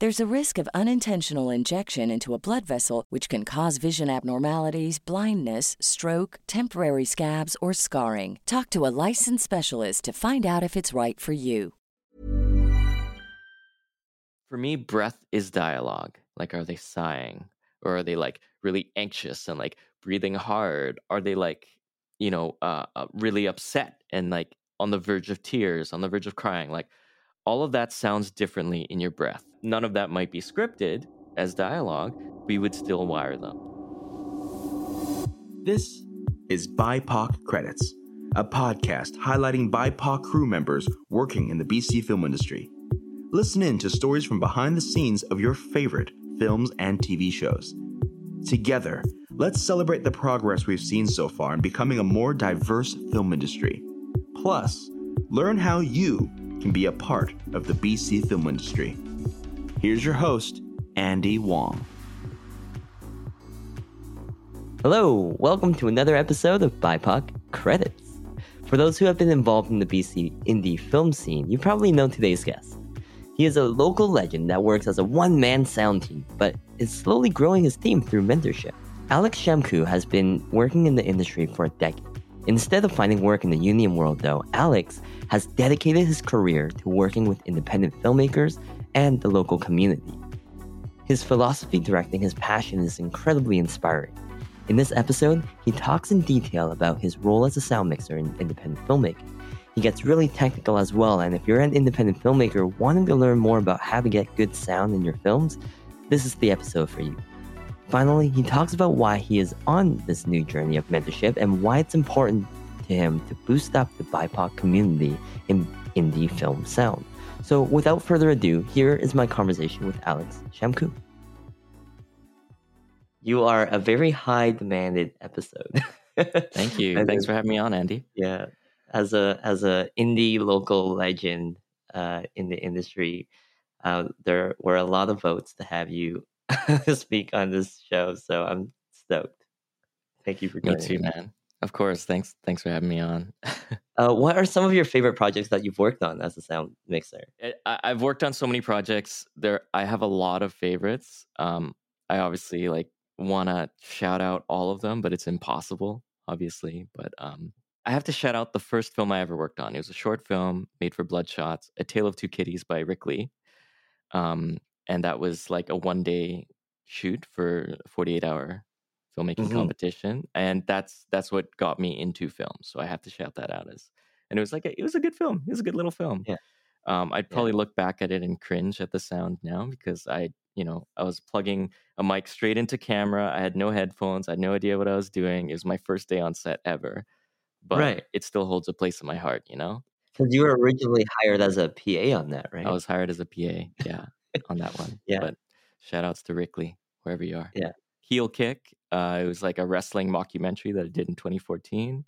There's a risk of unintentional injection into a blood vessel, which can cause vision abnormalities, blindness, stroke, temporary scabs, or scarring. Talk to a licensed specialist to find out if it's right for you. For me, breath is dialogue. Like, are they sighing? Or are they like really anxious and like breathing hard? Are they like, you know, uh, uh, really upset and like on the verge of tears, on the verge of crying? Like, all of that sounds differently in your breath. None of that might be scripted as dialogue, we would still wire them. This is BIPOC Credits, a podcast highlighting BIPOC crew members working in the BC film industry. Listen in to stories from behind the scenes of your favorite films and TV shows. Together, let's celebrate the progress we've seen so far in becoming a more diverse film industry. Plus, learn how you can be a part of the BC film industry. Here's your host, Andy Wong. Hello, welcome to another episode of BIPOC Credits. For those who have been involved in the BC indie film scene, you probably know today's guest. He is a local legend that works as a one man sound team, but is slowly growing his team through mentorship. Alex Shamku has been working in the industry for a decade. Instead of finding work in the union world, though, Alex has dedicated his career to working with independent filmmakers and the local community. His philosophy directing his passion is incredibly inspiring. In this episode, he talks in detail about his role as a sound mixer in independent filmmaking. He gets really technical as well, and if you're an independent filmmaker wanting to learn more about how to get good sound in your films, this is the episode for you. Finally, he talks about why he is on this new journey of mentorship and why it's important to him to boost up the BIPOC community in indie film sound. So, without further ado, here is my conversation with Alex Shamku. You are a very high demanded episode. Thank you. Thanks for having me on, Andy. Yeah, as a as a indie local legend uh, in the industry, uh, there were a lot of votes to have you speak on this show. So I'm stoked. Thank you for coming. Me too, man. Of course. Thanks. Thanks for having me on. uh, what are some of your favorite projects that you've worked on as a sound mixer? Eh, I, I've worked on so many projects. There, I have a lot of favorites. Um, I obviously like want to shout out all of them, but it's impossible, obviously. But um, I have to shout out the first film I ever worked on. It was a short film made for Bloodshots, A Tale of Two Kitties by Rick Lee. Um, and that was like a one day shoot for 48 hour filmmaking mm-hmm. competition and that's that's what got me into film so i have to shout that out as and it was like a, it was a good film it was a good little film yeah um, i'd probably yeah. look back at it and cringe at the sound now because i you know i was plugging a mic straight into camera i had no headphones i had no idea what i was doing it was my first day on set ever but right. it still holds a place in my heart you know because you were originally hired as a pa on that right i was hired as a pa yeah on that one yeah but shout outs to rick lee wherever you are yeah heel kick uh, it was like a wrestling mockumentary that I did in 2014.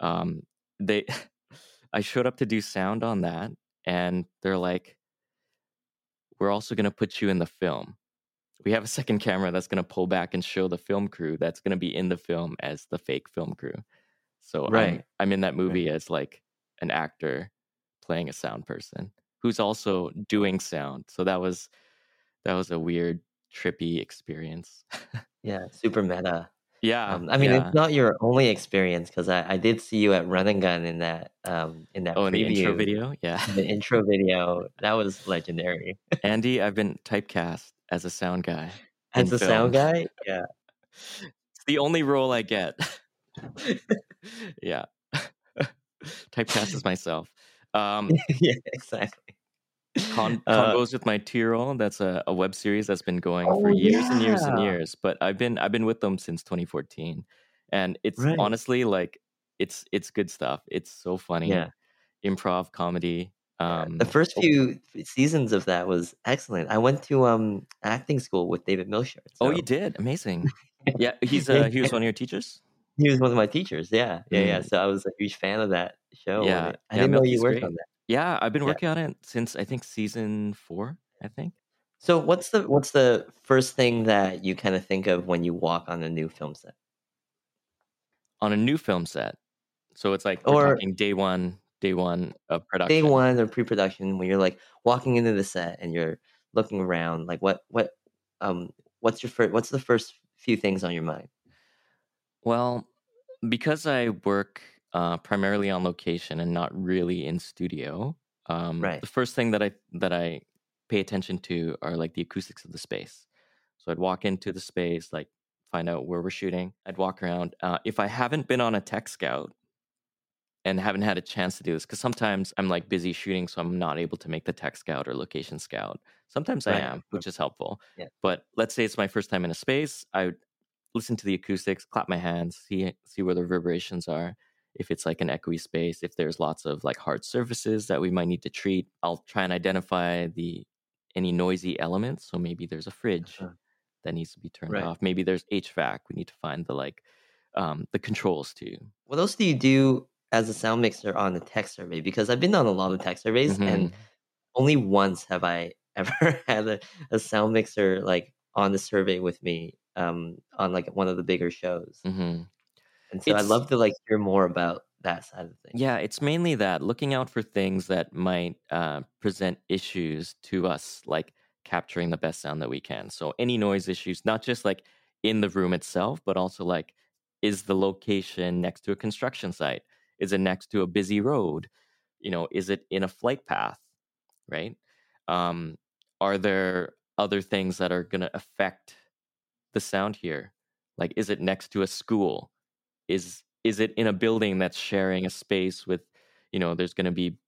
Um, they, I showed up to do sound on that, and they're like, "We're also going to put you in the film. We have a second camera that's going to pull back and show the film crew that's going to be in the film as the fake film crew." So right. I'm, I'm in that movie right. as like an actor playing a sound person who's also doing sound. So that was that was a weird, trippy experience. Yeah, super meta. yeah, Um, I mean, yeah. it's not your only experience because I, I did see you at Run and Gun in that um in that Oh, in the intro video, yeah. the intro video. That was legendary. Andy, I've been typecast as a sound guy As a sound guy, yeah. It's the only role I get. yeah. Typecast as myself. Um, yeah, exactly. Con- Uh, with my two-year-old. That's a, a web series that's been going oh for years and years and years. But I've been I've been with them since 2014, and it's right. honestly like it's it's good stuff. It's so funny, Yeah, improv comedy. yeah. The Um, first oh, few seasons of that was excellent. I went to um acting school with David Milchard, oh, you did amazing. Yeah, he's yeah, uh he was one of your teachers. he was one of my teachers. Yeah, yeah, yeah. Mm, So I was a huge fan of that show, yeah, I yeah, didn't know you Milky's worked great. on that. Yeah, I've been Yeah. working on it since I think season four. I think. So what's the what's the first thing that you kind of think of when you walk on a new film set? on a new film set. So it's like Or talking day one, day one of production, day one or pre-production when you're like walking into the set and you're looking around like what what um what's your first what's the first few things on your mind Well, because I work uh, primarily on location and not really in studio, um, right the first thing that I that I pay attention to are like the acoustics of the space. So I'd walk into the space, like find out where we're shooting. I'd walk around. Uh, if I haven't been on a tech scout and haven't had a chance to do this, because sometimes I'm like busy shooting, so I'm not able to make the tech scout or location scout. Sometimes I am, which is helpful. yeah But let's say it's my first time in a space, I would listen to the acoustics, clap my hands, see see where the reverberations are. If it's like an echoey space, if there's lots of like hard surfaces that we might need to treat, I'll try and identify the any noisy elements. So maybe there's a fridge Uh-huh. that needs to be turned right off. Maybe there's HVAC. We need to find the like um, the controls too. what else do you do as a sound mixer on a tech survey because i've been on a lot of tech surveys hmm and only once have i ever had a, a sound mixer like on the survey with me um on like one of the bigger shows hmm and so i'd love to like hear more about that side of things yeah, it's mainly that looking out for things that might uh, present issues to us, like capturing the best sound that we can. So any noise issues, not just like in the room itself, but also like is the location next to a construction site? Is it next to a busy road? You know, is it in a flight path? Right? Um, are there other things that are going to affect the sound here? Like, is it next to a school? Is is it in a building that's sharing a space with, you know, there's going to be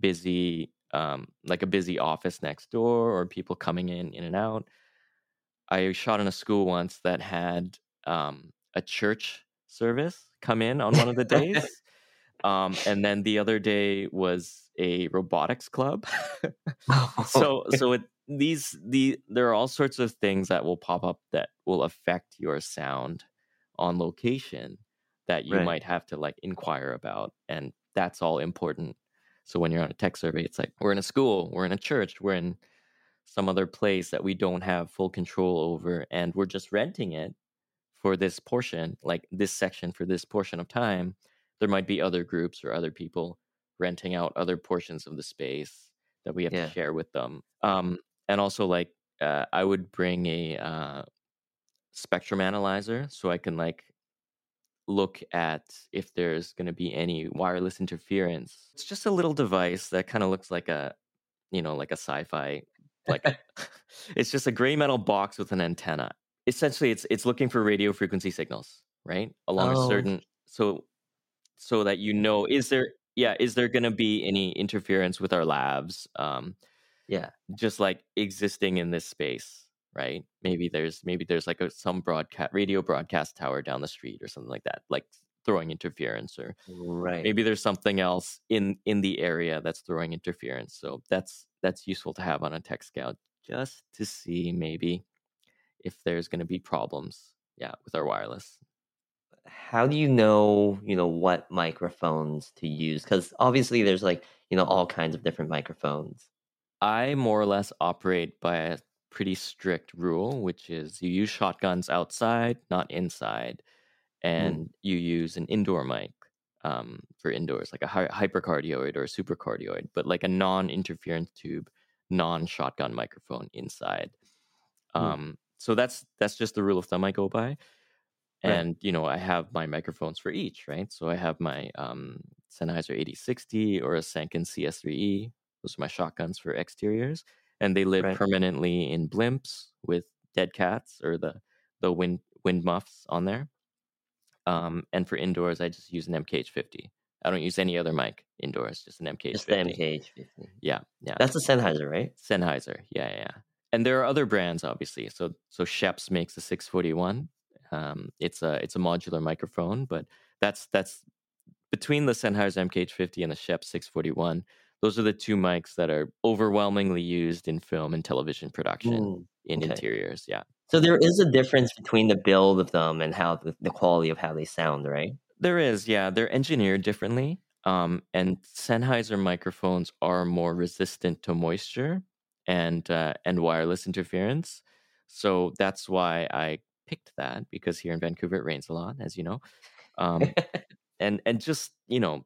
busy, um, like a busy office next door, or people coming in in and out? I shot in a school once that had um, a church service come in on one of the days. Um, and then the other day was a robotics club. so so it these the there are all sorts of things that will pop up that will affect your sound on location that you right. might have to like inquire about and that's all important. So when you're on a tech survey it's like we're in a school we're in a church we're in some other place that we don't have full control over and we're just renting it for this portion like this section for this portion of time. There might be other groups or other people renting out other portions of the space that we have yeah. to share with them. Um and also like uh, i would bring a uh, spectrum analyzer so i can like look at if there's going to be any wireless interference. It's just a little device that kind of looks like a you know like a sci-fi like it's just a gray metal box with an antenna. Essentially it's it's looking for radio frequency signals right along a oh certain so so that you know is there yeah is there going to be any interference with our lavs um yeah. just like existing in this space right? Maybe there's maybe there's like a some broadcast radio broadcast tower down the street or something like that like throwing interference or right. maybe there's something else in in the area that's throwing interference. So that's that's useful to have on a tech scout just to see maybe if there's going to be problems yeah with our wireless. How do you know you know what microphones to use? Because obviously there's like you know all kinds of different microphones. I more or less operate by a pretty strict rule which is you use shotguns outside not inside Mm. and you use an indoor mic um, for indoors, like a hy- hypercardioid or a supercardioid, but like a non-interference tube, non-shotgun microphone inside. Hmm. Um, so that's that's just the rule of thumb I go by. Right. And you know, I have my microphones for each, right? So I have my um, Sennheiser 8060 or a Sanken CS3E. Those are my shotguns for exteriors, and they live Right. permanently in blimps with dead cats or the the wind wind muffs on there. Um, and for indoors, I just use an MKH50. I don't use any other mic indoors, just an MKH50. Just the MKH50. Yeah, yeah. That's a Sennheiser, right? Sennheiser. Yeah, yeah, yeah. And there are other brands, obviously. So so Schoeps makes a 641. Um, it's a it's a modular microphone, but that's that's between the Sennheiser MKH50 and the Schoeps 641. Those are the two mics that are overwhelmingly used in film and television production Mm, in okay. interiors. Yeah, So there is a difference between the build of them and how the, the quality of how they sound, right? there is. Yeah, they're engineered differently. Um, and Sennheiser microphones are more resistant to moisture and uh, and wireless interference. So that's why I picked that because here in Vancouver it rains a lot, as you know, um, and and just you know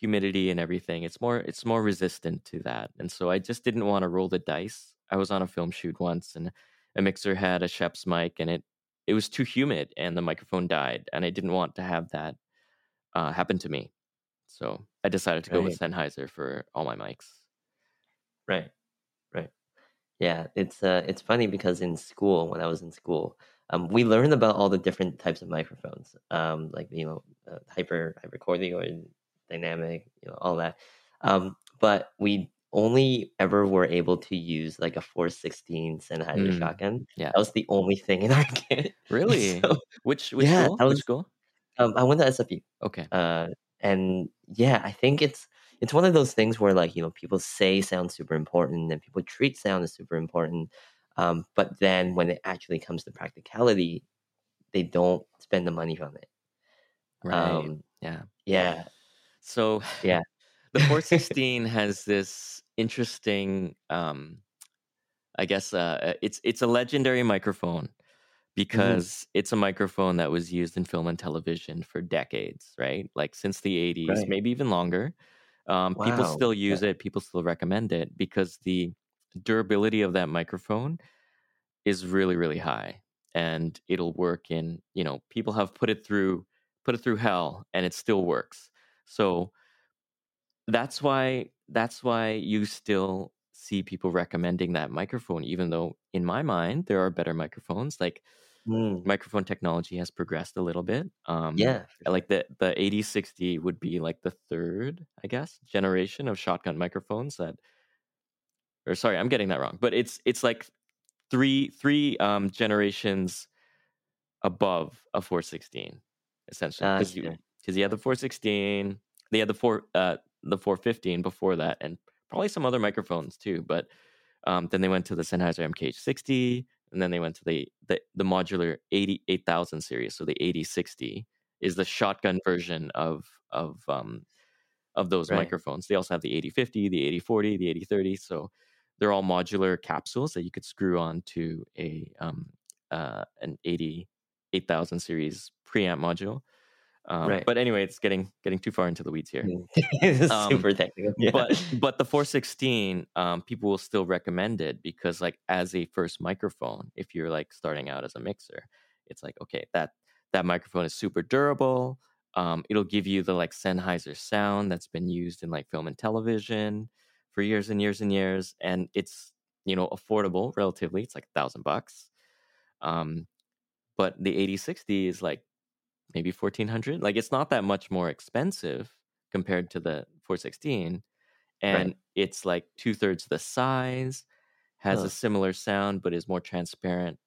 humidity and everything. It's more it's more resistant to that, and so I just didn't want to roll the dice. I was on a film shoot once, and a mixer had a Schoeps mic, and it it was too humid, and the microphone died, and I didn't want to have that uh, happen to me. So I decided to go with Sennheiser for all my mics. Right. Right. Yeah, it's uh it's funny because in school, when I was in school, um we learned about all the different types of microphones. Um like you know, uh, hyper hypercardioid, dynamic, you know, all that. Um but we only ever were able to use like a 416 Sennheiser Mm, shotgun. yeah. That was the only thing in our kit. Really? So, Which which Yeah, school? that Which was- school? um I went to SFU. Okay. uh and yeah i think it's it's one of those things where like you know people say sound super important and people treat sound as super important um but then when it actually comes to practicality they don't spend the money on it Right. um yeah. yeah So Yeah. the 416 has this interesting um I guess uh it's it's a legendary microphone because it's a microphone that was used in film and television for decades, right? Like since the 80s, Right. maybe even longer. Um, people still use it, people still recommend it because the durability of that microphone is really really high and it'll work in, you know, people have put it through put it through hell and it still works. So that's why that's why you still see people recommending that microphone even though in my mind there are better microphones like Mm, microphone technology has progressed a little bit um yeah like the the 8060 would be like the third i guess generation of shotgun microphones that or sorry i'm getting that wrong but it's it's like three three um generations above a 416 essentially because you Gotcha. Because he had the 416 they had the four uh the 415 before that and probably some other microphones too but um then they went to the Sennheiser MKH60 and then they went to the the, the modular 88000 series so the 8060 is the shotgun version of of um of those Right. microphones they also have the 8050 the 8040 the 8030 so they're all modular capsules that you could screw on to a um uh an 80 8000 series preamp module um, Right. but anyway it's getting getting too far into the weeds here. Um, super technical. Yeah. but but the 416 um, people will still recommend it because like as a first microphone if you're like starting out as a mixer it's like okay that that microphone is super durable. Um, it'll give you the like Sennheiser sound that's been used in like film and television for years and years and years and it's you know affordable relatively. It's like a thousand bucks. Um, but the 8060 is like maybe 1400 like it's not that much more expensive compared to the 416 and Right. it's like two-thirds the size has Huh. a similar sound but is more transparent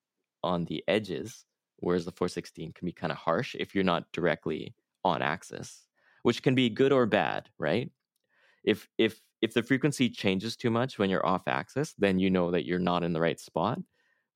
on the edges whereas the 416 can be kind of harsh if you're not directly on axis which can be good or bad right if if if the frequency changes too much when you're off axis then you know that you're not in the right spot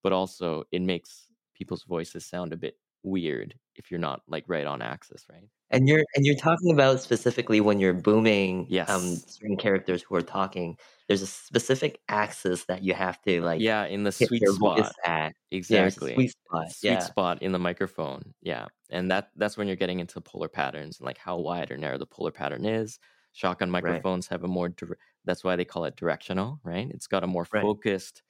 but also it makes people's voices sound a bit weird if you're not like right on axis, right? And you're and you're talking about specifically when you're booming um certain characters who are talking. There's a specific axis that you have to like Yeah, in the sweet spot. at. Yeah, Exactly. sweet spot. Sweet Yeah. spot in the microphone. Yeah. And that that's when you're getting into polar patterns and like how wide or narrow the polar pattern is. Shotgun Right. microphones have a more dir- that's why they call it directional, right? It's got a more Right. focused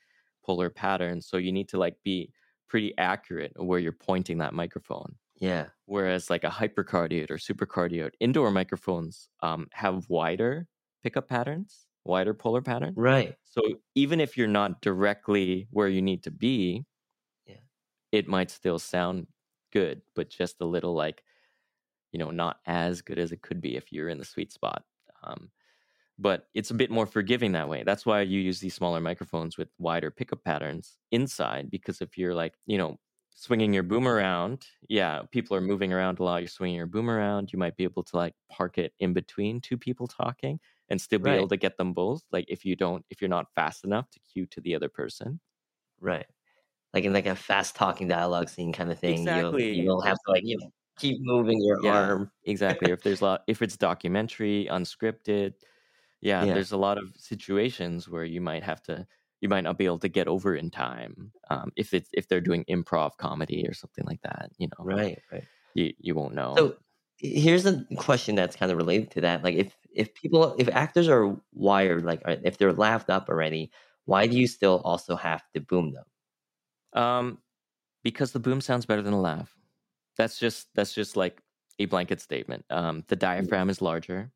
polar pattern, so you need to like be pretty accurate where you're pointing that microphone. Yeah. Whereas like a hypercardioid or supercardioid indoor microphones um, have wider pickup patterns, wider polar patterns. Right. So even if you're not directly where you need to be, Yeah. it might still sound good, but just a little like, you know, not as good as it could be if you're in the sweet spot. Um, but it's a bit more forgiving that way. That's why you use these smaller microphones with wider pickup patterns inside, because if you're like, you know, swinging your boom around, yeah, people are moving around a lot. You're swinging your boom around. You might be able to like park it in between two people talking and still be able to get them both. Like if you don't, if you're not fast enough to cue to the other person. Right. Like in like a fast talking dialogue scene kind of thing. You'll Exactly. you don't have to like you know keep moving your Yeah, arm. exactly. if there's a lot, if it's documentary, unscripted, yeah, Yeah. there's a lot of situations where you might have to, you might not be able to get over in time. Um, if it's if they're doing improv comedy or something like that, you know, Right. Right. you you won't know. So here's a question that's kind of related to that. Like if if people if actors are wired like if they're laughed up already, why do you still also have to boom them? Um, because the boom sounds better than a lav. That's just that's just like a blanket statement. Um, the diaphragm is larger,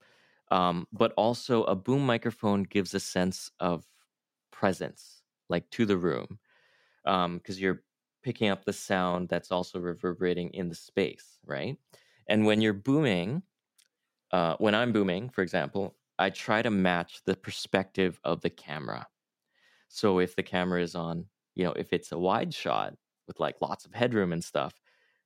um, but also a boom microphone gives a sense of presence, like to the room, because you're picking up the sound that's also reverberating in the space, right? And when you're booming, uh, when I'm booming, for example, I try to match the perspective of the camera. So if the camera is on, you know, if it's a wide shot with like lots of headroom and stuff,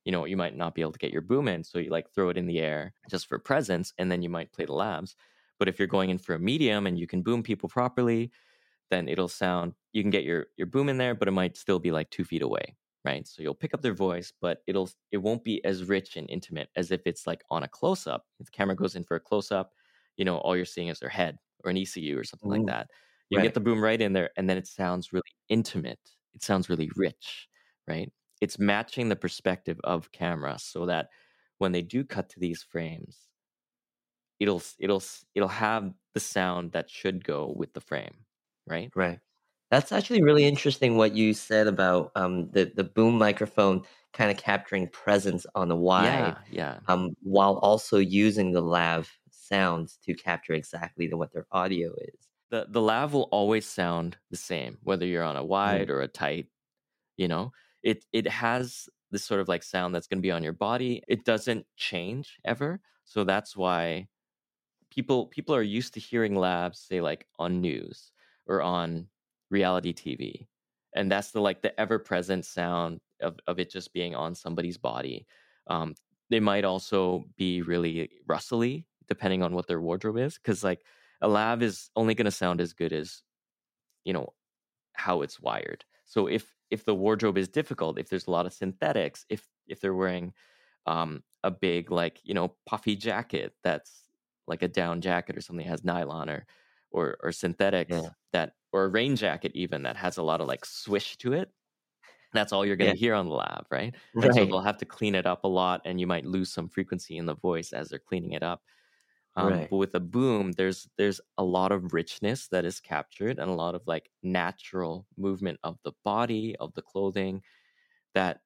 you know, you might not be able to get your boom in. So you like throw it in the air just for presence, and then you might play the lavs. But if you're going in for a medium and you can boom people properly, then it'll sound you can get your your boom in there, but it might still be like two feet away, right? So you'll pick up their voice, but it'll it won't be as rich and intimate as if it's like on a close up. If the camera goes in for a close up, you know, all you're seeing is their head or an ECU or something like Mm, that. You right. get the boom right in there, and then it sounds really intimate. It sounds really rich, right? It's matching the perspective of camera so that when they do cut to these frames, it'll it'll it'll have the sound that should go with the frame, right? Right. That's actually really interesting what you said about um the, the boom microphone kind of capturing presence on the wide Yeah, yeah. um while also using the lav sounds to capture exactly the, what their audio is. The the lav will always sound the same, whether you're on a Mm, wide or a tight. You know, it it has this sort of like sound that's going to be on your body. It doesn't change ever, so that's why people people are used to hearing lavs say like on news or on reality TV, and that's the like the ever present sound of of it just being on somebody's body. Um, they might also be really rustly depending on what their wardrobe is, because like a lav is only going to sound as good as you know how it's wired. So if if the wardrobe is difficult, if there's a lot of synthetics, if if they're wearing um, a big like you know puffy jacket that's like a down jacket or something that has nylon or or or synthetics Yeah. that or a rain jacket even that has a lot of like swish to it. That's all you're going Yeah. to hear on the lav, right? And so Right. they'll have to clean it up a lot, and you might lose some frequency in the voice as they're cleaning it up. Um, Right. But with a boom, there's there's a lot of richness that is captured, and a lot of like natural movement of the body, of the clothing, that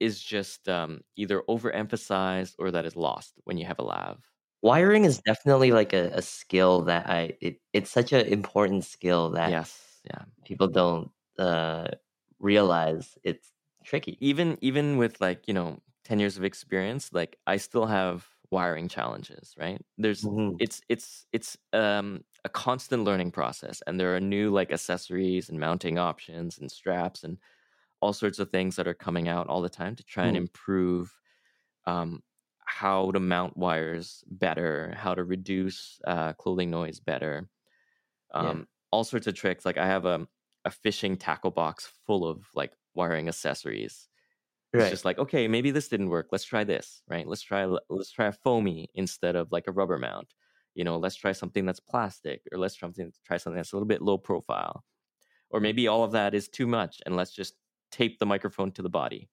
is just um, either overemphasized or that is lost when you have a lav. Wiring is definitely like a, a skill that I it, it's such an important skill that Yes, yeah. people don't uh realize it's tricky. Even even with like you know ten years of experience, like I still have wiring challenges. Right? There's Mhm. it's it's it's um a constant learning process and there are new like accessories and mounting options and straps and all sorts of things that are coming out all the time to try and Mm. improve um, how to mount wires better how to reduce uh, clothing noise better Yeah. um, all sorts of tricks like i have a, a fishing tackle box full of like wiring accessories It's just like, okay, maybe this didn't work. Let's try this, right? Let's try let's try a foamy instead of like a rubber mount. You know, let's try something that's plastic, or let's try something try something that's a little bit low profile, or maybe all of that is too much, and let's just tape the microphone to the body.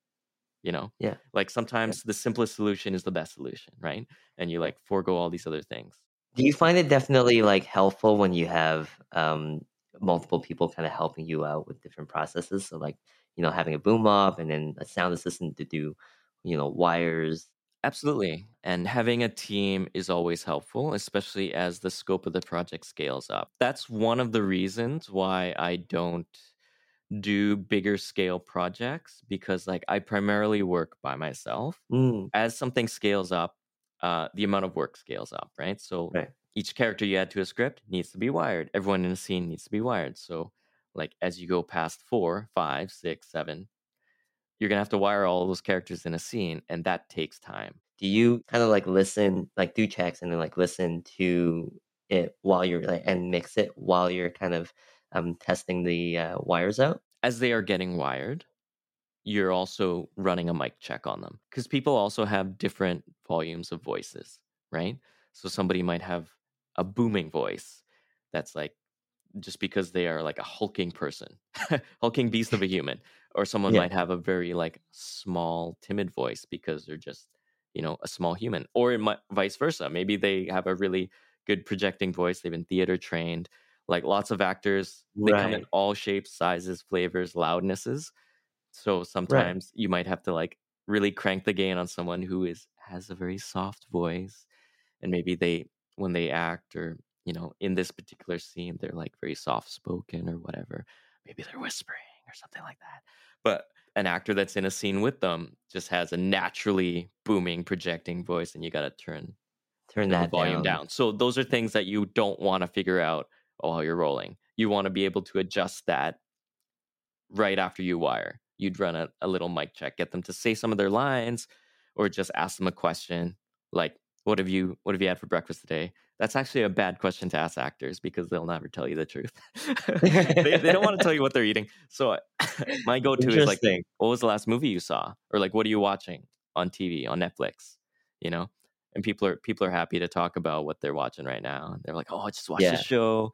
You know, Yeah. like sometimes the simplest solution is the best solution, right? And you like forego all these other things. Do you find it definitely like helpful when you have um, multiple people kind of helping you out with different processes? So like you know having a boom op and then a sound assistant to do you know wires. Absolutely. And having a team is always helpful, especially as the scope of the project scales up. That's one of the reasons why I don't do bigger scale projects because like I primarily work by myself. Mm, As something scales up, uh, the amount of work scales up, right? So right. each character you add to a script needs to be wired. Everyone in a scene needs to be wired. So like as you go past four, five, six, seven, you're gonna have to wire all those characters in a scene, and that takes time. Do you kind of like listen, like do checks and then like listen to it while you're like and mix it while you're kind of um testing the uh, wires out? As they are getting wired, you're also running a mic check on them because people also have different volumes of voices, right? So somebody might have a booming voice that's like just because they are like a hulking person, hulking beast of a human, or someone Yeah. might have a very like small, timid voice because they're just you know a small human, or it might vice versa. Maybe they have a really good projecting voice. They've been theater trained. Like lots of actors, they come in all shapes, sizes, flavors, loudnesses. So sometimes you might have to like really crank the gain on someone who is has a very soft voice, and maybe they when they act or you know in this particular scene they're like very soft spoken or whatever. Maybe they're whispering or something like that. But an actor that's in a scene with them just has a naturally booming projecting voice, and you got to turn Turn that volume down. down. So those are things that you don't want to figure out while you're rolling. You want to be able to adjust that right after you wire. You'd run a, a little mic check, get them to say some of their lines, or just ask them a question like, "What have you What have you had for breakfast today?" That's actually a bad question to ask actors because they'll never tell you the truth. they, they don't want to tell you what they're eating. So my go-to is like, "What was the last movie you saw?" Or like, "What are you watching on TV on Netflix?" You know, and people are people are happy to talk about what they're watching right now. They're like, "Oh, I just watched Yeah. the show,"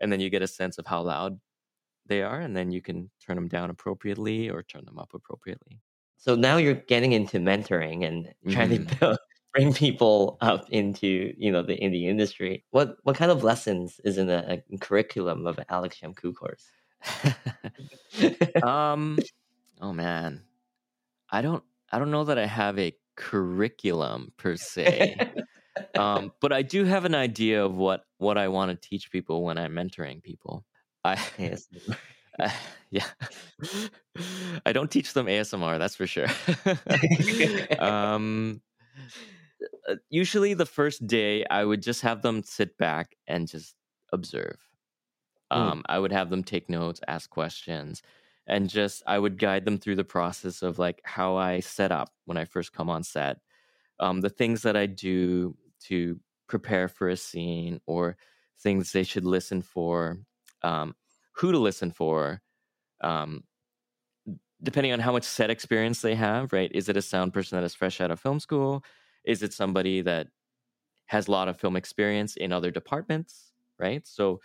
and then you get a sense of how loud they are, and then you can turn them down appropriately or turn them up appropriately. So now you're getting into mentoring and trying Mhm. to build, bring people up into you know the indie industry. What what kind of lessons is in a curriculum of Alex Shamku course? um, oh man, I don't I don't know that I have a curriculum per se. um, but I do have an idea of what what I want to teach people when I'm mentoring people. I yes. uh, yeah, I don't teach them ASMR. That's for sure. um, uh, usually, the first day, I would just have them sit back and just observe. Mm. Um, I would have them take notes, ask questions, and just I would guide them through the process of like how I set up when I first come on set, um, the things that I do to prepare for a scene, or things they should listen for, um, who to listen for, um, depending on how much set experience they have. Right? Is it a sound person that is fresh out of film school? Is it somebody that has a lot of film experience in other departments? Right? So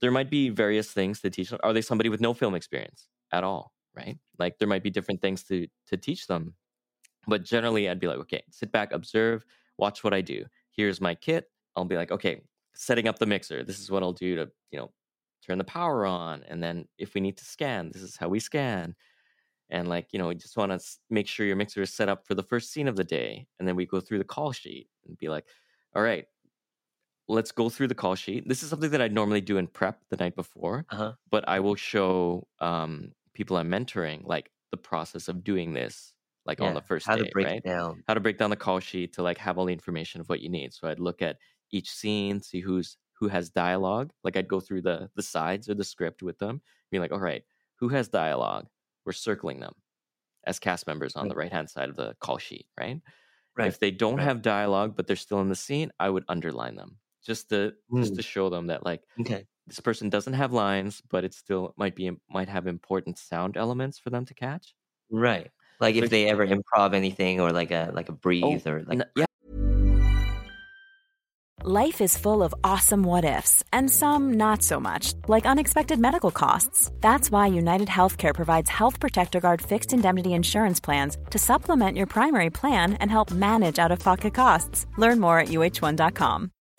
there might be various things to teach them. Are they somebody with no film experience at all? Right? Like there might be different things to to teach them. But generally, I'd be like, okay, sit back, observe, watch what I do. Here's my kit. I'll be like, okay, setting up the mixer. This is what I'll do to, you know, turn the power on. And then if we need to scan, this is how we scan. And like, you know, you just want to make sure your mixer is set up for the first scene of the day. And then we go through the call sheet and be like, all right, let's go through the call sheet. This is something that I'd normally do in prep the night before, Uh-huh. but I will show um, people I'm mentoring like the process of doing this, like on the first How day, to break right? down. How to break down the call sheet to like have all the information of what you need. So I'd look at each scene, see who's who has dialogue. Like I'd go through the the sides of the script with them, be like, all right, who has dialogue? We're circling them as cast members on Right. the right hand side of the call sheet, right? Right. If they don't right. have dialogue but they're still in the scene, I would underline them just to just Mm. to show them that like Okay. this person doesn't have lines, but it still might be might have important sound elements for them to catch. Right. Like if they ever improv anything or like a like a breathe or like N- yeah, Life is full of awesome what ifs, and some not so much, like unexpected medical costs. That's why United Healthcare provides Health Protector Guard fixed indemnity insurance plans to supplement your primary plan and help manage out of pocket costs. Learn more at uh1.com.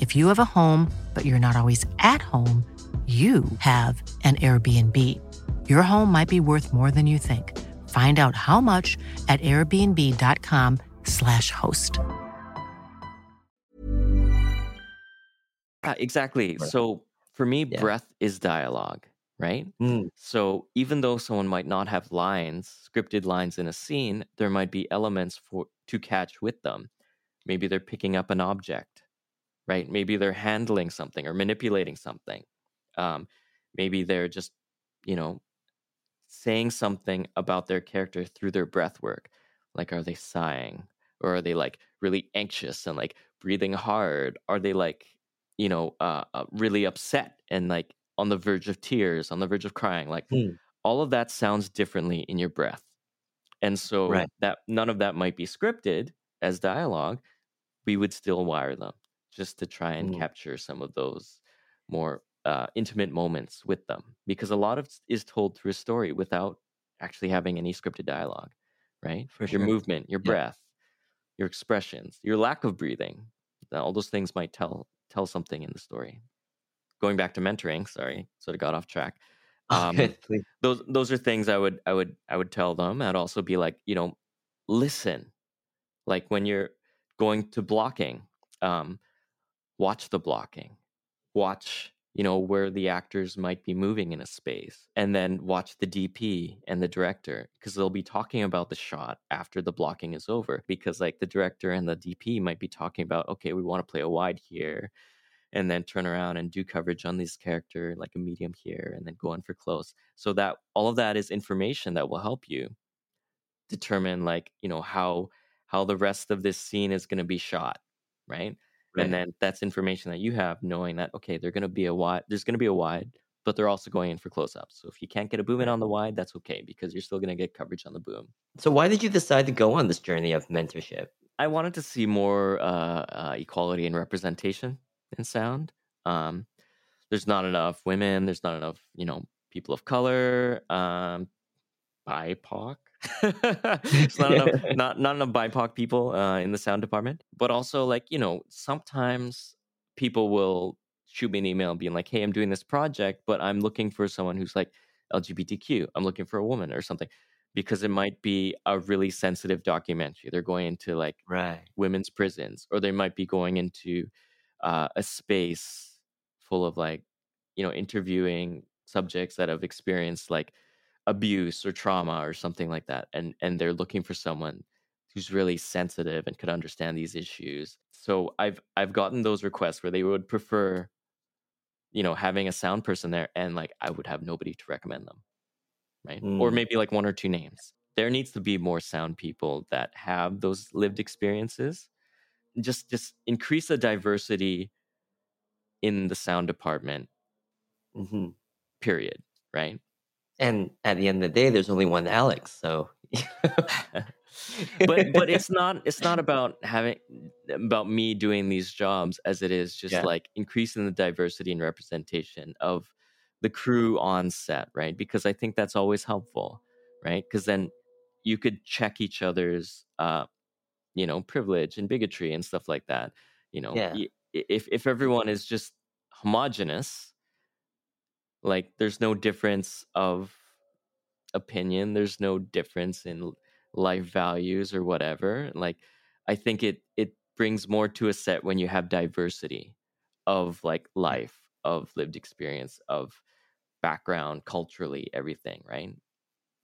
If you have a home, but you're not always at home, you have an Airbnb. Your home might be worth more than you think. Find out how much at airbnb.com/slash host. Yeah, exactly. Right. So for me, Yeah. breath is dialogue, right? Mm, So even though someone might not have lines, scripted lines in a scene, there might be elements for to catch with them. Maybe they're picking up an object, right? Maybe they're handling something or manipulating something. Um, maybe they're just, you know, saying something about their character through their breath work. Like, are they sighing? Or are they like really anxious and like breathing hard? Are they like, you know, uh, uh, really upset and like on the verge of tears, on the verge of crying? Like, Hmm. all of that sounds differently in your breath. And so Right. that none of that might be scripted as dialogue. We would still wire them just to try and Mm. capture some of those more uh, intimate moments with them because a lot of is told through a story without actually having any scripted dialogue, right? For your sure. movement, your Yeah. breath, your expressions, your lack of breathing. All those things might tell tell something in the story. Going back to mentoring, sorry, sort of got off track. Um, those those are things I would I would I would tell them. I'd also be like, you know, listen. Like when you're going to blocking, um, watch the blocking. Watch, you know, where the actors might be moving in a space. And then watch the DP and the director because they'll be talking about the shot after the blocking is over. Because like the director and the DP might be talking about, okay, we want to play a wide here and then turn around and do coverage on this character like a medium here and then go in for close so that all of that is information that will help you determine like you know how how the rest of this scene is going to be shot right? Right. and then that's information that you have knowing that okay they're going to be a wide there's going to be a wide but they're also going in for close-ups so if you can't get a boom in on the wide that's okay because you're still going to get coverage on the boom So why did you decide to go on this journey of mentorship? I wanted to see more uh, uh, equality and representation in sound. Um, there's not enough women. There's not enough, you know, people of color, um, BIPOC. there's not enough, not not enough BIPOC people uh, in the sound department. But also, like you know, sometimes people will shoot me an email being like, "Hey, I'm doing this project, but I'm looking for someone who's like LGBTQ. I'm looking for a woman or something." Because it might be a really sensitive documentary. They're going into like Right. women's prisons, or they might be going into uh, a space full of like, you know, interviewing subjects that have experienced like abuse or trauma or something like that, and and they're looking for someone who's really sensitive and could understand these issues. So I've I've gotten those requests where they would prefer, you know, having a sound person there, and like I would have nobody to recommend them, right? Or Mm. maybe like one or two names. there needs to be more sound people that have those lived experiences. Just just increase the diversity in the sound department. hmm Period. Right. And at the end of the day, there's only one Alex, so. but but it's not it's not about having about me doing these jobs as it is just Yeah. like increasing the diversity and representation of the crew on set right because i think that's always helpful right because then you could check each other's uh you know privilege and bigotry and stuff like that you know Yeah. if if everyone is just homogenous like there's no difference of opinion there's no difference in life values or whatever like i think it it brings more to a set when you have diversity of like life of lived experience of background culturally everything right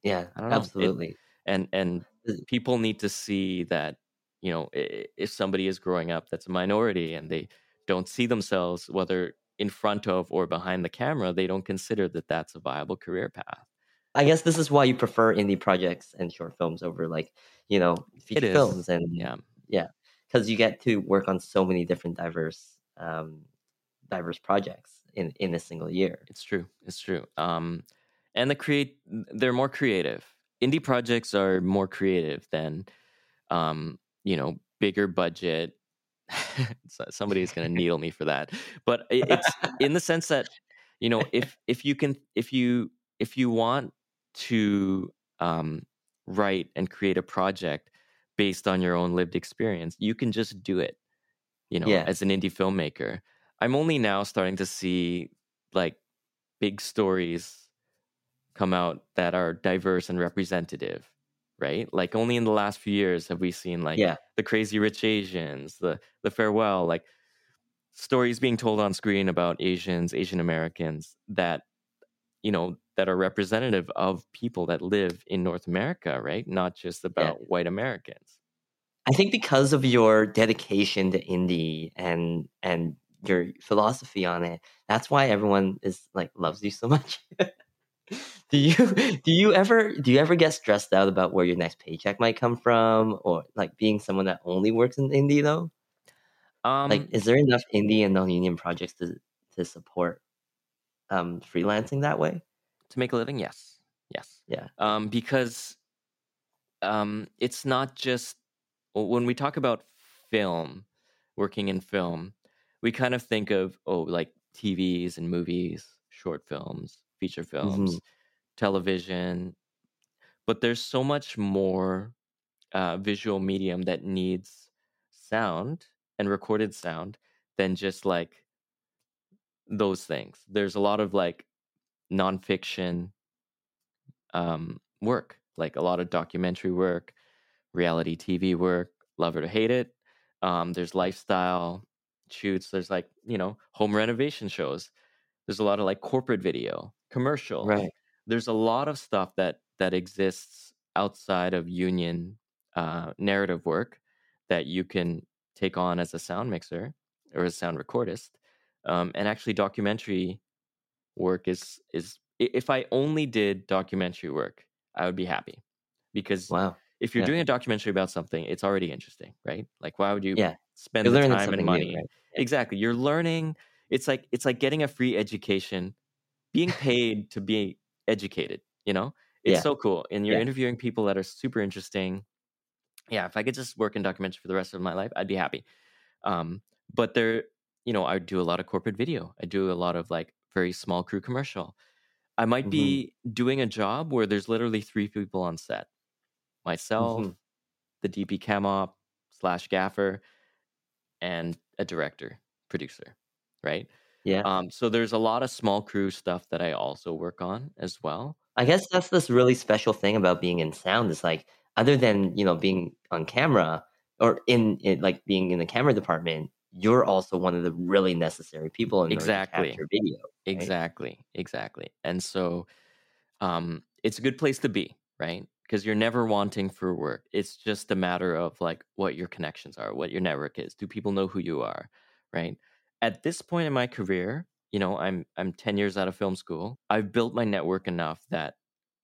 Yeah, know. It- absolutely. and and people need to see that you know if somebody is growing up that's a minority and they don't see themselves whether in front of or behind the camera they don't consider that that's a viable career path I guess this is why you prefer indie projects and short films over like, you know, feature films and yeah yeah, because you get to work on so many different diverse um diverse projects in in a single year. It's true. It's true. Um, and the create they're more creative. Indie projects are more creative than, um, you know, bigger budget. So- Somebody is going to needle me for that, but it's in the sense that, you know, if if you can, if you if you want to um, write and create a project based on your own lived experience, you can just do it. You know, Yeah. as an indie filmmaker, I'm only now starting to see like big stories come out that are diverse and representative, right? Like only in the last few years have we seen like Yeah. the Crazy Rich Asians, the the Farewell, like stories being told on screen about Asians, Asian Americans that you know that are representative of people that live in North America, right? Not just about white Americans. I think because of your dedication to indie and and your philosophy on it, that's why everyone is like loves you so much. Do you do you ever do you ever get stressed out about where your next paycheck might come from, or like being someone that only works in indie though? Um, like, is there enough indie and non-union projects to to support um freelancing that way? to make a living, yes, yes. Yeah. um, because um, it's not just when we talk about film, working in film, we kind of think of oh, like TVs and movies, short films, feature films, television, but there's so much more uh, visual medium that needs sound and recorded sound than just like those things. There's a lot of like nonfiction um, work, like a lot of documentary work, reality TV work, love it or hate it. Um, there's lifestyle shoots. There's like you know home renovation shows. There's a lot of like corporate video, commercial, Right. There's a lot of stuff that that exists outside of union uh, narrative work that you can take on as a sound mixer or a sound recordist. Um, and actually, documentary work is is if I only did documentary work, I would be happy because Wow. if you're Yeah. doing a documentary about something, it's already interesting, right? Like, why would you Yeah. spend You're the time and money? new, right? Exactly, you're learning. It's like it's like getting a free education, being paid to be educated. You know, it's Yeah. so cool, and you're Yeah. interviewing people that are super interesting. Yeah, if I could just work in documentary for the rest of my life, I'd be happy. Um, but there, you know, I do a lot of corporate video. I do a lot of like very small crew commercial. I might be doing a job where there's literally three people on set myself, Mhm. the DP cam op slash gaffer, and a director, producer, right? Yeah. Um, so there's a lot of small crew stuff that I also work on as well. I guess that's this really special thing about being in sound is like other than you know being on camera or in, in like being in the camera department, you're also one of the really necessary people in order Exactly. capture video. right? Exactly, exactly. And so um it's a good place to be, right? Because you're never wanting for work. It's just a matter of like what your connections are, what your network is. Do people know who you are, right? At this point in my career, you know, I'm I'm 10 years out of film school. I've built my network enough that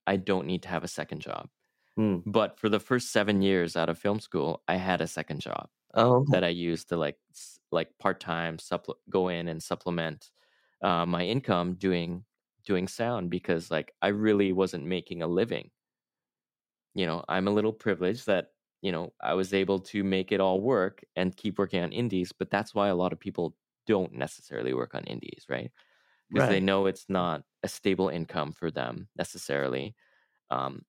I don't need to have a second job. Mm. But for the first seven years out of film school, I had a second job Oh, that I used to like like part time supple- go in and supplement uh, my income doing doing sound because like I really wasn't making a living. You know, I'm a little privileged that you know I was able to make it all work and keep working on indies, but that's why a lot of people don't necessarily work on indies, right? Because they know it's not a stable income for them necessarily. Um,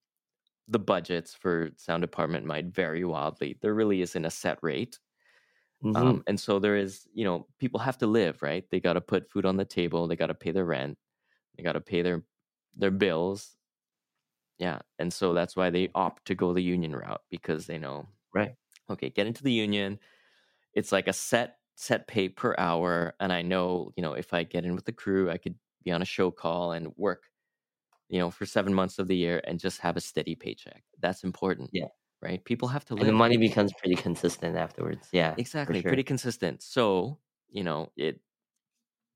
the budgets for sound department might vary wildly. There really isn't a set rate. hmm Um, and so there is, you know, people have to live, right? They got to put food on the table. They got to pay their rent. They got to pay their their bills. Yeah, and so that's why they opt to go the union route because they know, Right. okay, get into the union. It's like a set set pay per hour, and I know, you know, if I get in with the crew, I could be on a show call and work, you know, for seven months of the year and just have a steady paycheck. That's important, Yeah. right? People have to And the money becomes pretty consistent afterwards. Yeah, Exactly, sure. pretty consistent. So, you know, it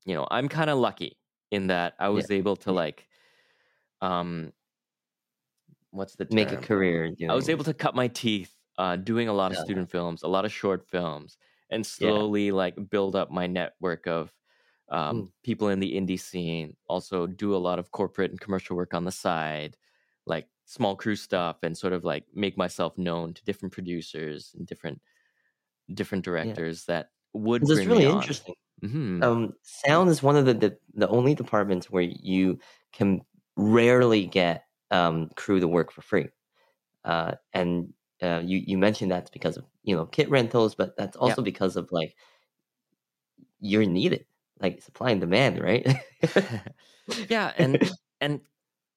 you know, I'm kind of lucky in that I Yeah. was able to Yeah. like um what's the Make a term? career I was able to cut my teeth uh doing a lot of Yeah. student films, a lot of short films and Yeah. slowly like build up my network of um Mm. people in the indie scene, also do a lot of corporate and commercial work on the side, like small crew stuff and sort of like make myself known to different producers and different different Yeah. directors that would 'Cause it's bring me really interesting. hmm Um, sound is one of the, the the only departments where you can rarely get um crew to work for free. Uh, and uh, you you mentioned that's because of you know kit rentals, but that's also because of like you're needed, like supply and demand, right? yeah, and and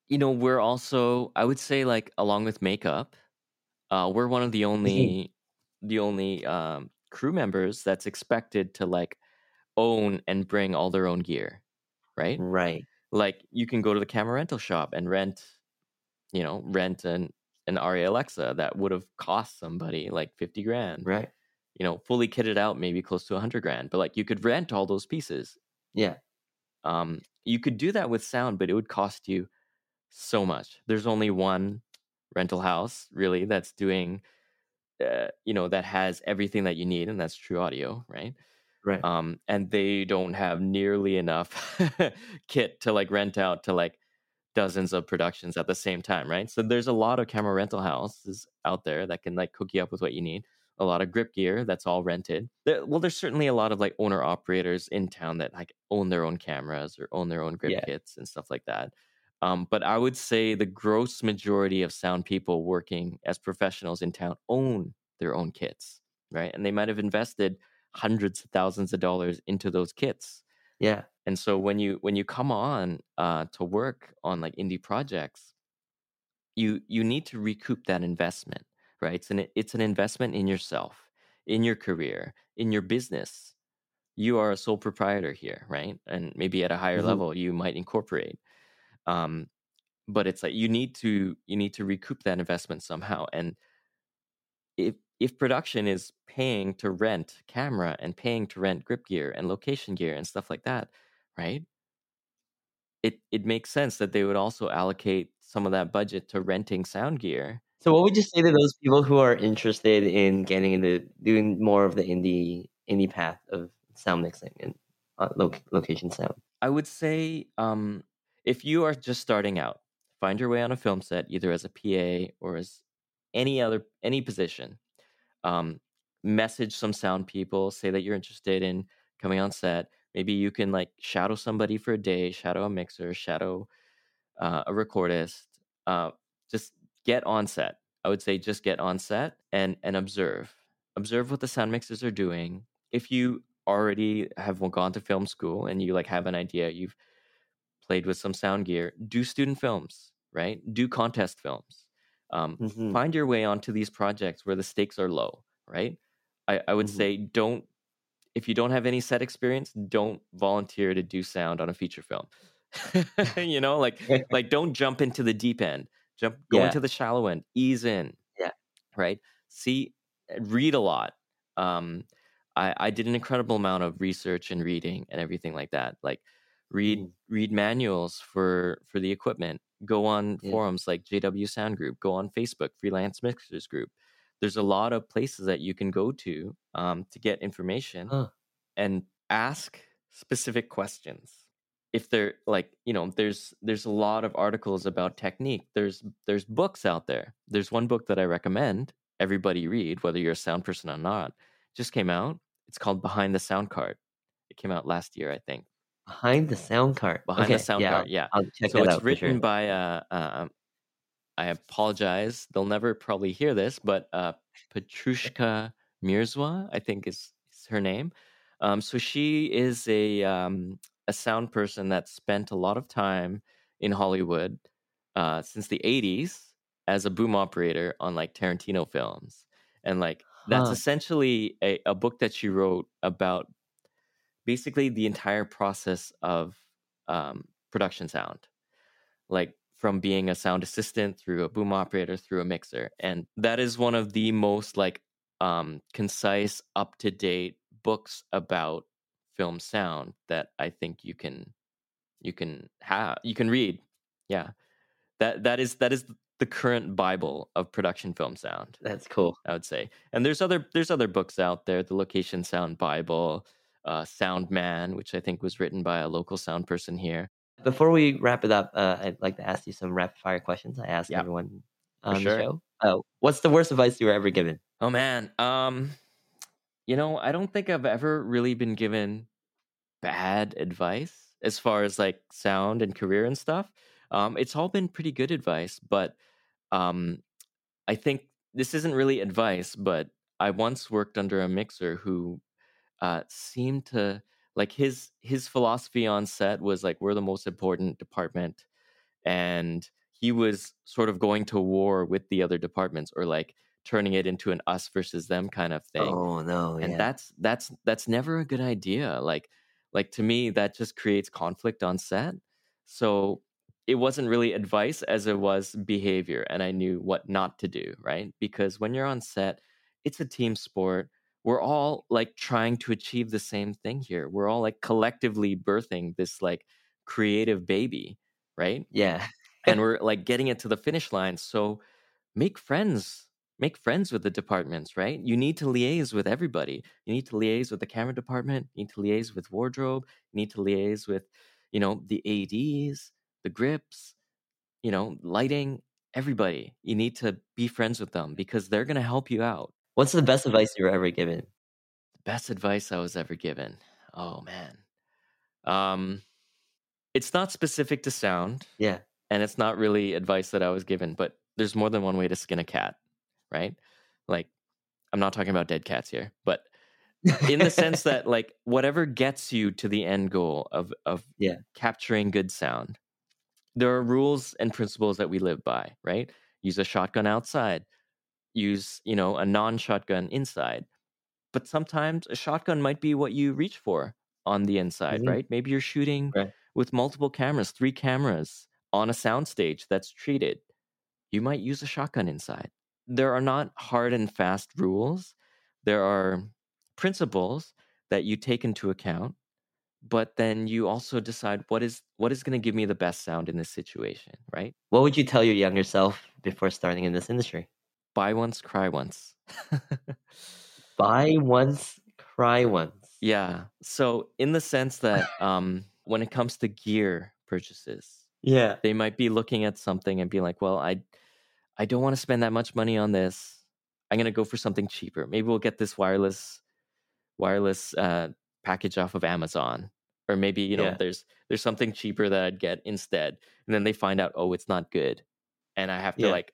you know, we're also I would say like along with makeup, uh we're one of the Mhm. only the only um crew members that's expected to like own and bring all their own gear, right? right. Like you can go to the camera rental shop and rent, you know, rent an an Arri Alexa that would have cost somebody like 50 grand. Right. You know, fully kitted out maybe close to 100 grand, but like you could rent all those pieces. Yeah. Um you could do that with sound, but it would cost you so much. There's only one rental house really that's doing uh, you know that has everything that you need and that's Trew Audio right Right. um and they don't have nearly enough kit to like rent out to like dozens of productions at the same time right so there's a lot of camera rental houses out there that can like hook you up with what you need a lot of grip gear that's all rented there, well there's certainly a lot of like owner operators in town that like own their own cameras or own their own grip Yeah. kits and stuff like that um, but I would say the gross majority of sound people working as professionals in town own their own kits, right? And they might have invested hundreds of thousands of dollars into those kits. Yeah. And so when you when you come on uh, to work on like indie projects, you you need to recoup that investment, right? It's an it's an investment in yourself, in your career, in your business. You are a sole proprietor here, right? And maybe at a higher Mhm. level, you might incorporate um but it's like you need to you need to recoup that investment somehow and if if production is paying to rent camera and paying to rent grip gear and location gear and stuff like that right it it makes sense that they would also allocate some of that budget to renting sound gear So, what would you say to those people who are interested in getting into doing more of the indie indie path of sound mixing and uh, loc- location sound? I would say um, if you are just starting out, find your way on a film set, either as a PA or as any other any position. Um, message some sound people, say that you're interested in coming on set. Maybe you can like shadow somebody for a day, shadow a mixer, shadow uh, a recordist. Uh, just get on set. I would say just get on set and and observe. Observe what the sound mixers are doing. If you already have gone to film school and you like have an idea, you've played with some sound gear, do student films, right? Do contest films. Um, Mhm. Find your way onto these projects where the stakes are low, right? I, I would Mhm. say don't if you don't have any set experience, don't volunteer to do sound on a feature film. you know, like like don't jump into the deep end. Jump go Yeah. into the shallow end. Ease in. Yeah. Right. See, read a lot. Um, I I did an incredible amount of research and reading and everything like that. Like read Mm. read manuals for for the equipment. Go on Yeah. forums like JW Sound Group, go on Facebook, Freelance Mixers Group. There's a lot of places that you can go to um, to get information Huh. and ask specific questions. If they're like, you know, there's there's a lot of articles about technique. There's there's books out there. There's one book that I recommend everybody read, whether you're a sound person or not. Just came out. It's called Behind the Sound Cart. It came out last year, I think. Behind the sound cart. Behind okay, the sound yeah, card, yeah. I'll check so it's out written sure. by uh, uh, I apologize. They'll never probably hear this, but uh, Petrushka Mirzwa, I think is, is her name. Um, so she is a um, a sound person that spent a lot of time in Hollywood uh, since the '80s as a boom operator on like Tarantino films, and like that's Huh. essentially a, a book that she wrote about basically the entire process of um, production sound, like from being a sound assistant through a boom operator through a mixer, and that is one of the most like um, concise, up to date books about film sound that I think you can you can have you can read. Yeah, that that is that is the current bible of production film sound. That's cool. I would say. And there's other there's other books out there, the Location Sound Bible, uh, Sound Man, which I think was written by a local sound person here. Before we wrap it up, uh, I'd like to ask you some rapid fire questions. I ask Yeah. everyone on sure. the show. Oh, what's the worst advice you were ever given? Oh man, um, you know, I don't think I've ever really been given bad advice as far as like sound and career and stuff. Um, it's all been pretty good advice, but um, I think this isn't really advice, but I once worked under a mixer who uh, seemed to like his his philosophy on set was like we're the most important department, and he was sort of going to war with the other departments or like turning it into an us versus them kind of thing Oh no, and yeah. that's that's that's never a good idea like like to me that just creates conflict on set so it wasn't really advice as it was behavior and i knew what not to do right because when you're on set it's a team sport we're all like trying to achieve the same thing here we're all like collectively birthing this like creative baby right yeah. and we're like getting it to the finish line. So make friends, make friends with the departments, right? You need to liaise with everybody. You need to liaise with the camera department. You need to liaise with wardrobe. You need to liaise with, you know, the ads, the grips, you know, lighting. Everybody. You need to be friends with them because they're going to help you out. What's the best advice you were ever given? The best advice I was ever given. Oh man. Um, it's not specific to sound. Yeah. and it's not really advice that I was given, but there's more than one way to skin a cat, right? Like, I'm not talking about dead cats here, but in the sense that like whatever gets you to the end goal of of Yeah. capturing good sound, there are rules and principles that we live by, right? Use a shotgun outside, use you know a non-shotgun inside, but sometimes a shotgun might be what you reach for on the inside, Mhm. right? Maybe you're shooting Right. with multiple cameras, three cameras on a soundstage that's treated. You might use a shotgun inside. There are not hard and fast rules. There are principles that you take into account, but then you also decide what is what is going to give me the best sound in this situation, right? What would you tell your younger self before starting in this industry? Buy once, cry once. Buy once, cry once. yeah. So in the sense that um when it comes to gear purchases, Yeah. they might be looking at something and be like, "Well, I I don't want to spend that much money on this. I'm going to go for something cheaper. Maybe we'll get this wireless wireless uh package off of Amazon." Or maybe, you know, Yeah. there's there's something cheaper that I'd get instead. And then they find out, "Oh, it's not good." And I have to Yeah. like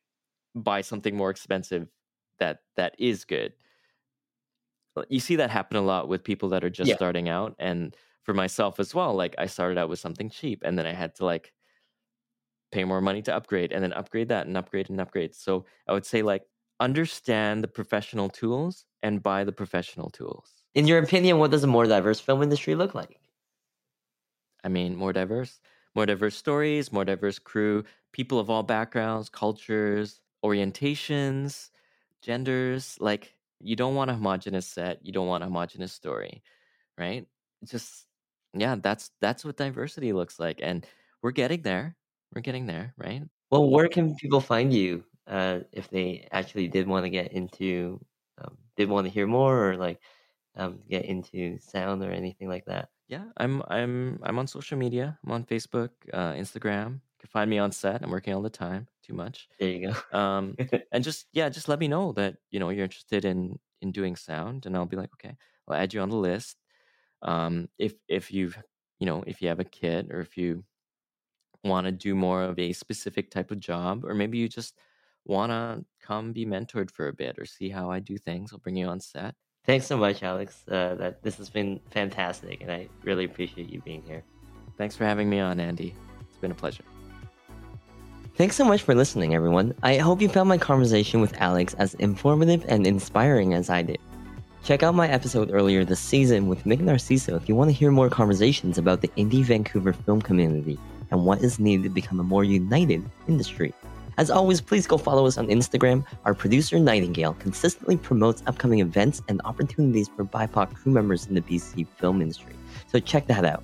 buy something more expensive that that is good. Uh, You see that happen a lot with people that are just Yeah. starting out and for myself as well, like I started out with something cheap and then I had to like pay more money to upgrade and then upgrade that and upgrade and upgrade. So I would say like understand the professional tools and buy the professional tools. In your opinion, what does a more diverse film industry look like? I mean, more diverse, more diverse stories, more diverse crew, people of all backgrounds, cultures, orientations, genders. Like you don't want a homogenous set, you don't want a homogenous story, right? It's just yeah, that's that's what diversity looks like and we're getting there. we're getting there, right? Well, where can people find you uh, if they actually did want to get into, um, did want to hear more or like um, get into sound or anything like that? Yeah, I'm I'm I'm on social media. I'm on Facebook, uh, Instagram. You can find me on set. I'm working all the time. Too much. There you go. Um, and just yeah, just let me know that you know you're interested in in doing sound, and I'll be like, okay, I'll add you on the list. Um, if if you've you know if you have a kid or if you want to do more of a specific type of job, or maybe you just want to come be mentored for a bit or see how I do things, I'll bring you on set. Thanks so much, Alex. Uh, that this has been fantastic, and I really appreciate you being here. Thanks for having me on, Andy. It's been a pleasure. Thanks so much for listening, everyone. I hope you found my conversation with Alex as informative and inspiring as I did. Check out my episode earlier this season with Mick Narciso if you want to hear more conversations about the indie Vancouver film community and what is needed to become a more united industry. As always, please go follow us on Instagram. Our producer, Nightingale, consistently promotes upcoming events and opportunities for BIPOC crew members in the BC film industry. So check that out.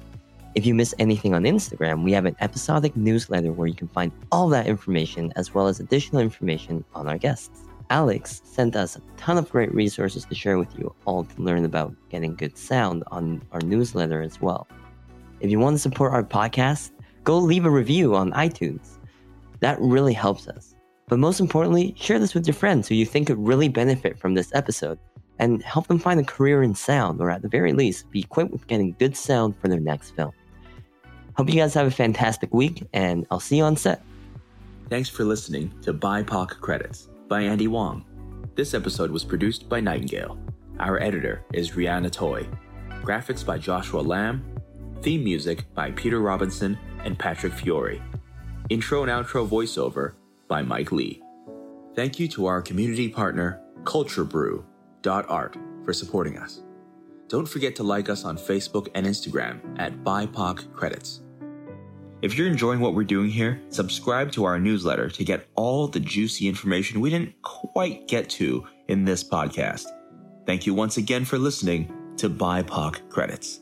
If you miss anything on Instagram, we have an episodic newsletter where you can find all that information as well as additional information on our guests. Alex sent us a ton of great resources to share with you all to learn about getting good sound on our newsletter as well. If you want to support our podcast, go leave a review on iTunes. That really helps us. But most importantly, share this with your friends who you think could really benefit from this episode and help them find a career in sound, or at the very least, be equipped with getting good sound for their next film. Hope you guys have a fantastic week, and I'll see you on set. Thanks for listening to BIPOC Credits by Andy Wong. This episode was produced by Nightingale. Our editor is Rihanna Toy. Graphics by Joshua Lamb. Theme music by Peter Robinson and Patrick Fiore. Intro and outro voiceover by Mike Lee. Thank you to our community partner, CultureBrew.art, for supporting us. Don't forget to like us on Facebook and Instagram at BIPOC Credits. If you're enjoying what we're doing here, subscribe to our newsletter to get all the juicy information we didn't quite get to in this podcast. Thank you once again for listening to BIPOC Credits.